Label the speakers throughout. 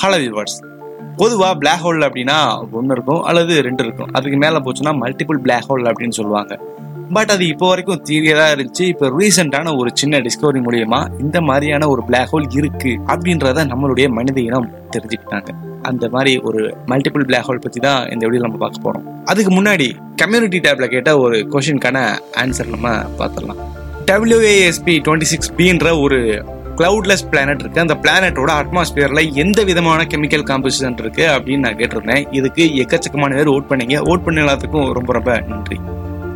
Speaker 1: Hollow viewers பொதுவாக black hole அப்படின்னா ஒன்று இருக்கும் அல்லது ரெண்டு இருக்கும். அதுக்கு மேலே போச்சுன்னா மல்டிபிள் பிளாக் ஹோல் அப்படின்னு சொல்லுவாங்க. பட் அது இப்போ வரைக்கும் தீரியதாக இருந்துச்சு. இப்போ ரீசெண்டான ஒரு சின்ன டிஸ்கவரி மூலியமா இந்த மாதிரியான ஒரு பிளாக் ஹோல் இருக்கு அப்படின்றத நம்மளுடைய மனித இனம் தெரிஞ்சுக்கிட்டாங்க. அந்த மாதிரி ஒரு மல்டிபிள் பிளாக் ஹோல் பற்றி தான் இந்த வீடியோ நம்ம பார்க்க போகிறோம் அதுக்கு முன்னாடி கம்யூனிட்டி டேப்ல கேட்ட ஒரு கொஷினுக்கான ஆன்சர் நம்ம பார்த்துடலாம். டபிள்யூஏஎஸ்பி டுவெண்ட்டி சிக்ஸ் பின்ற ஒரு கிளவுட்லெஸ் பிளானட் இருக்கு. அந்த பிளானட்டோட அட்மாஸ்பியர்ல எந்த விதமான கெமிக்கல் காம்போசிஷன் இருக்கு அப்படின்னு நான் கேட்டிருந்தேன். இதுக்கு எக்கச்சக்கமான பேர் ஓட் பண்ணீங்க. ஓட் பண்ண எல்லாத்துக்கும் ரொம்ப ரொம்ப நன்றி.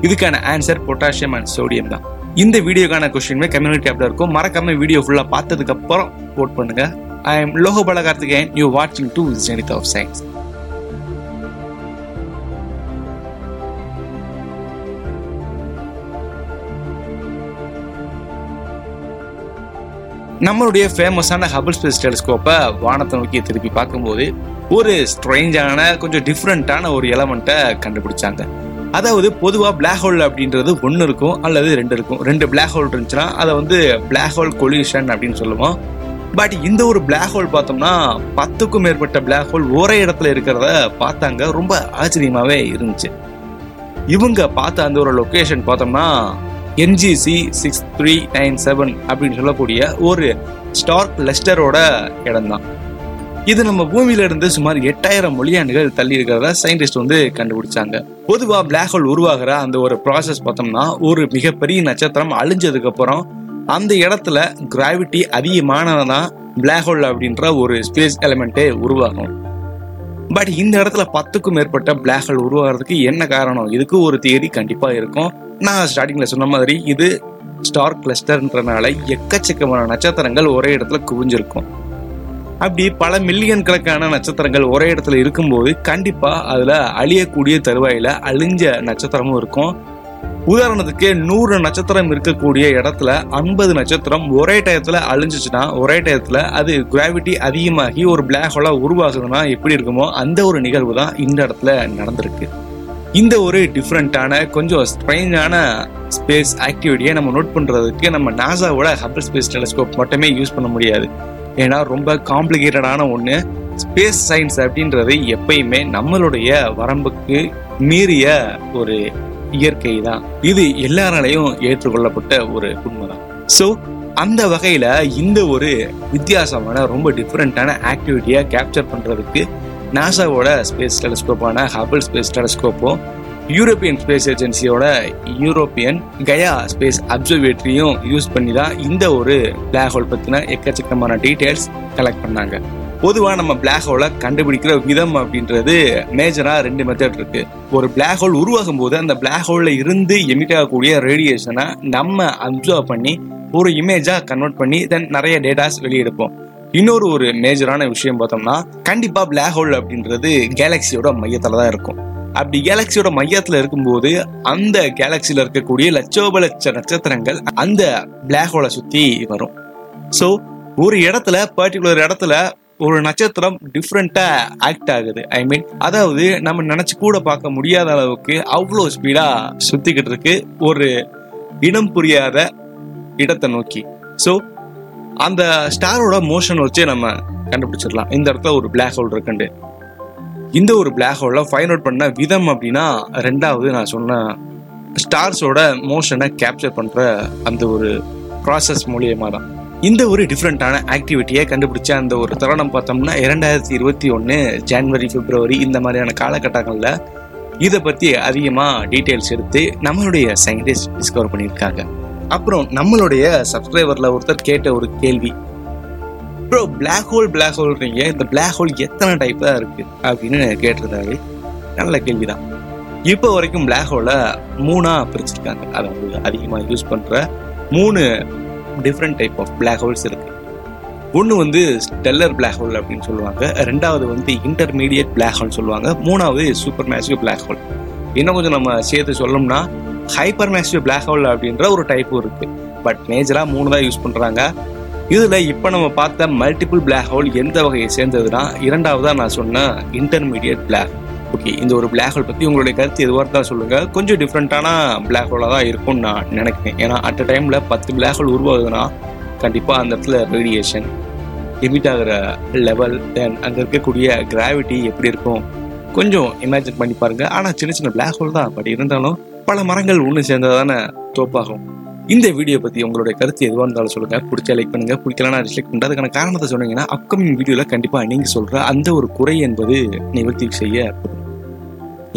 Speaker 1: இதுக்கான ஆன்சர் பொட்டாசியம் அண்ட் சோடியம் தான். இந்த வீடியோக்கான கொஸ்டினுமே கம்யூனிட்டி ஆப்ல இருக்கும். மறக்காம வீடியோ ஃபுல்லா பார்த்ததுக்கு அப்புறம் ஓட் பண்ணுங்க. I am Lokapala Karthikeyan. You வாட்சிங் டு ஜெனித் ஆஃப் சயின்ஸ் நம்மளுடைய ஃபேமஸான ஹபிள் ஸ்பேஸ் டெலிஸ்கோப்பை வானத்தை நோக்கி திருப்பி பார்க்கும்போது ஒரு ஸ்ட்ரேஞ்சான கொஞ்சம் டிஃப்ரெண்ட்டான ஒரு எலமெண்ட்டை கண்டுபிடிச்சாங்க. அதாவது பொதுவாக பிளாக் ஹோல் அப்படின்றது ஒன்று இருக்கும் அல்லது ரெண்டு இருக்கும். ரெண்டு பிளாக் ஹோல் இருந்துச்சுன்னா அதை வந்து பிளாக் ஹோல் கொல்யூஷன் அப்படின்னு சொல்லுவோம். பட் இந்த ஒரு பிளாக் ஹோல் பார்த்தோம்னா பத்துக்கும் மேற்பட்ட பிளாக் ஹோல் ஒரே இடத்துல இருக்கிறத பார்த்தாங்க. ரொம்ப ஆச்சரியமாகவே இருந்துச்சு. இவங்க பார்த்த அந்த ஒரு லொக்கேஷன் பார்த்தோம்னா NGC six three nine seven அப்படின்னு சொல்லக்கூடிய ஒரு ஸ்டார்க் லெஸ்டரோட இடம் தான் இது நம்ம பூமியில இருந்து சுமார் எட்டாயிரம் மொழியாண்டுகள் தள்ளி இருக்கிறத சயின்டிஸ்ட் வந்து கண்டுபிடிச்சாங்க. பொதுவா பிளாக் ஹோல் உருவாகிற அந்த ஒரு ப்ராசஸ் பார்த்தோம்னா ஒரு மிகப்பெரிய நட்சத்திரம் அழிஞ்சதுக்கு அப்புறம் அந்த இடத்துல கிராவிட்டி அதிகமானதான் பிளாக் ஹோல் அப்படின்ற ஒரு ஸ்பேஸ் எலமெண்ட்டே உருவாகும். பட் இந்த இடத்துல பத்துக்கும் மேற்பட்ட பிளாக் ஹோல் உருவாகிறதுக்கு என்ன காரணம்? இதுக்கு ஒரு தியரி கண்டிப்பா இருக்கும். நான் ஸ்டார்டிங்ல சொன்ன மாதிரி இது ஸ்டார் கிளஸ்டர்ன்றனால எக்கச்சக்கமான நட்சத்திரங்கள் ஒரே இடத்துல குவிஞ்சிருக்கும். அப்படி பல மில்லியன் கணக்கான நட்சத்திரங்கள் ஒரே இடத்துல இருக்கும்போது கண்டிப்பா அதுல அழியக்கூடிய தருவாயில அழிஞ்ச நட்சத்திரமும் இருக்கும். உதாரணத்துக்கு நூறு நட்சத்திரம் இருக்கக்கூடிய இடத்துல ஐம்பது நட்சத்திரம் ஒரே டயத்துல அழிஞ்சிச்சுன்னா ஒரே டயத்துல அது கிராவிட்டி அதிகமாகி ஒரு பிளாக் ஹோலா உருவாகுதுன்னா எப்படி இருக்குமோ அந்த ஒரு நிகழ்வு தான் இந்த இடத்துல நடந்திருக்கு. இந்த ஒரு டிஃப்ரெண்டான கொஞ்சம் ஸ்ட்ரெயினான ஸ்பேஸ் ஆக்டிவிட்டியை நம்ம நோட் பண்றதுக்கு நம்ம நாசாவோட ஹபிள் ஸ்பேஸ் டெலிஸ்கோப் மட்டுமே யூஸ் பண்ண முடியாது. ஏன்னா ரொம்ப காம்ப்ளிகேட்டடான ஒன்று ஸ்பேஸ் சயின்ஸ் அப்படின்றது எப்பயுமே நம்மளுடைய வரம்புக்கு மீறிய ஒரு இயற்கை தான் இது எல்லாராலையும் ஏற்றுக்கொள்ளப்பட்ட ஒரு உண்மைதான். ஸோ அந்த வகையில இந்த ஒரு வித்தியாசமான ரொம்ப டிஃப்ரெண்டான ஆக்டிவிட்டியை கேப்சர் பண்றதுக்கு நாசாவோட ஸ்பேஸ் டெலிஸ்கோப்பான ஹபிள் ஸ்பேஸ் டெலிஸ்கோப்பும் யூரோப்பியன் ஸ்பேஸ் ஏஜென்சியோட யூரோப்பியன் கயா ஸ்பேஸ் அப்சர்வேட்டரியும் யூஸ் பண்ணி தான் இந்த ஒரு பிளாக் ஹோல் பற்றின எக்கச்சக்கமான டீட்டெயில்ஸ் கலெக்ட் பண்ணாங்க. பொதுவாக நம்ம பிளாக் ஹோலை கண்டுபிடிக்கிற விதம் அப்படின்றது மேஜராக ரெண்டு மெத்தட் இருக்கு. ஒரு பிளாக் ஹோல் உருவாகும் போது அந்த பிளாக் ஹோல்ல இருந்து எமிட் ஆகக்கூடிய ரேடியேஷனை நம்ம அப்சர்வ் பண்ணி ஒரு இமேஜா கன்வெர்ட் பண்ணி தென் நிறைய டேட்டாஸ் வெளியெடுப்போம். இன்னொரு ஒரு மேஜரான விஷயம் பார்த்தோம்னா கண்டிப்பா பிளாக் ஹோல் அப்படின்றது கேலக்சியோட மையத்துல தான் இருக்கும். அப்படி கேலக்சியோட மையத்துல இருக்கும்போது அந்த கேலக்சியில இருக்கக்கூடிய லட்சோப லட்ச நட்சத்திரங்கள் அந்த பிளாக் ஹோலை சுத்தி வரும். ஸோ ஒரு இடத்துல பர்டிகுலர் இடத்துல ஒரு நட்சத்திரம் டிஃப்ரெண்டா ஆக்ட் ஆகுது. ஐ மீன் அதாவது நம்ம நினைச்சு கூட பார்க்க முடியாத அளவுக்கு அவ்வளோ ஸ்பீடா சுத்திக்கிட்டு இருக்கு ஒரு இனம் புரியாத இடத்தை நோக்கி. ஸோ அந்த ஸ்டாரோட மோஷன் வச்சு நம்ம கண்டுபிடிச்சிடலாம். இந்த இடத்துல ஒரு பிளாக் ஹோல் இருக்குண்டு இந்த ஒரு பிளாக் ஹோல்ல ஃபைண்ட் அவுட் பண்ண விதம் அப்படின்னா ரெண்டாவது நான் சொன்ன ஸ்டார்ஸோட மோஷனை கேப்சர் பண்ற அந்த ஒரு ப்ராசஸ் மூலியமா தான் இந்த ஒரு டிஃப்ரெண்டான ஆக்டிவிட்டியை கண்டுபிடிச்ச அந்த ஒரு தருணம் பார்த்தோம்னா இரண்டாயிரத்தி இருபத்தி ஒன்று ஜான்வரி பிப்ரவரி இந்த மாதிரியான காலகட்டங்களில் இதை பற்றி அதிகமாக டீட்டெயில்ஸ் எடுத்து நம்மளுடைய சயின்டிஸ்ட் டிஸ்கவர் பண்ணியிருக்காங்க. அப்புறம் நம்மளுடைய சப்ஸ்கிரைபரில் ஒருத்தர் கேட்ட ஒரு கேள்வி. ப்ரோ பிளாக் ஹோல் பிளாக் ஹோல்றீங்க இந்த பிளாக் ஹோல் எத்தனை டைப்பாக இருக்குது அப்படின்னு கேட்டிருந்தாரு. நல்ல கேள்விதான். இப்போ வரைக்கும் பிளாக் ஹோலை மூணாக பிரிச்சிருக்காங்க. அதாவது அதிகமாக யூஸ் பண்ணுற மூணு different type of black holes இருக்கு. ஒன்று வந்து ஸ்டெல்லர் பிளாக் ஹோல் அப்படின்னு சொல்லுவாங்க. ரெண்டாவது வந்து இன்டர்மீடியட் பிளாக் ஹோல் சொல்லுவாங்க. மூணாவது சூப்பர் மேசிவ் பிளாக் ஹோல் இன்னும் கொஞ்சம் நம்ம சேர்த்து சொல்லணும்னா ஹைப்பர் மேசிவ் பிளாக் ஹோல் அப்படின்ற ஒரு டைப்பும் இருக்கு. பட் மேஜராக மூணு தான் யூஸ் பண்ணுறாங்க இதில் இப்போ நம்ம பார்த்த மல்டிபிள் பிளாக் ஹோல் எந்த வகையை சேர்ந்ததுன்னா இரண்டாவதாக நான் சொன்ன இன்டர்மீடியட் பிளாக் ஓகே இந்த ஒரு பிளாக் ஹோல் பற்றி உங்களுடைய கருத்து எதுவாக இருந்தாலும் சொல்லுங்கள் கொஞ்சம் டிஃப்ரெண்ட்டான பிளாக் ஹோலாக தான் இருக்கும்னு நான் நினைக்கிறேன். ஏன்னா அட் டைமில் பத்து பிளாக் ஹோல் உருவாகுதுன்னா கண்டிப்பாக அந்த இடத்துல ரேடியேஷன் எமிட் ஆகிற லெவல் தென் அங்கே இருக்கக்கூடிய கிராவிட்டி எப்படி இருக்கும் கொஞ்சம் இமேஜின் பண்ணி பாருங்கள் ஆனால் சின்ன சின்ன பிளாக் ஹோல் தான். பட் இருந்தாலும் பல மரங்கள் ஒன்று சேர்ந்தால் தானே தோப்பாகும். இந்த வீடியோ பற்றி உங்களுடைய கருத்து எதுவாக இருந்தாலும் சொல்லுங்கள் பிடிச்சா லைக் பண்ணுங்க. பிடிக்கலன்னா ரிஸ்லெக்ட் பண்ணுறது அதுக்கான காரணத்தை சொன்னீங்கன்னா அப்கமிங் வீடியோவில் கண்டிப்பாக நீங்கள் சொல்கிற அந்த ஒரு குறை என்பது நிவர்த்தி செய்ய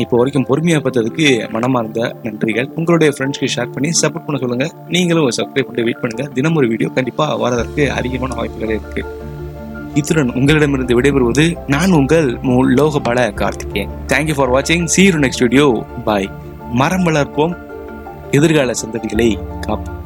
Speaker 1: இப்போ வரைக்கும் பொறுமையாக பார்த்ததுக்கு மனமார்ந்த நன்றிகள். உங்களுடைய ஃப்ரெண்ட்ஸ்க்கு ஷேர் பண்ணி சப்போர்ட் பண்ண சொல்லுங்க. நீங்களும் சப்ஸ்கிரைப் பண்ணி வெயிட் பண்ணுங்க. தினம் ஒரு வீடியோ கண்டிப்பா வரதற்கு அதிகமான வாய்ப்புகள் இருக்கு. இத்துடன் உங்களிடமிருந்து விடைபெறுவது நான் உங்கள் மூ Lokapala Karthikeyan. Thank you for வாட்சிங் சீரோ நெக்ஸ்ட் வீடியோ பாய் மரம் வளர்ப்போம். எதிர்கால சந்ததிகளை காப்போம்.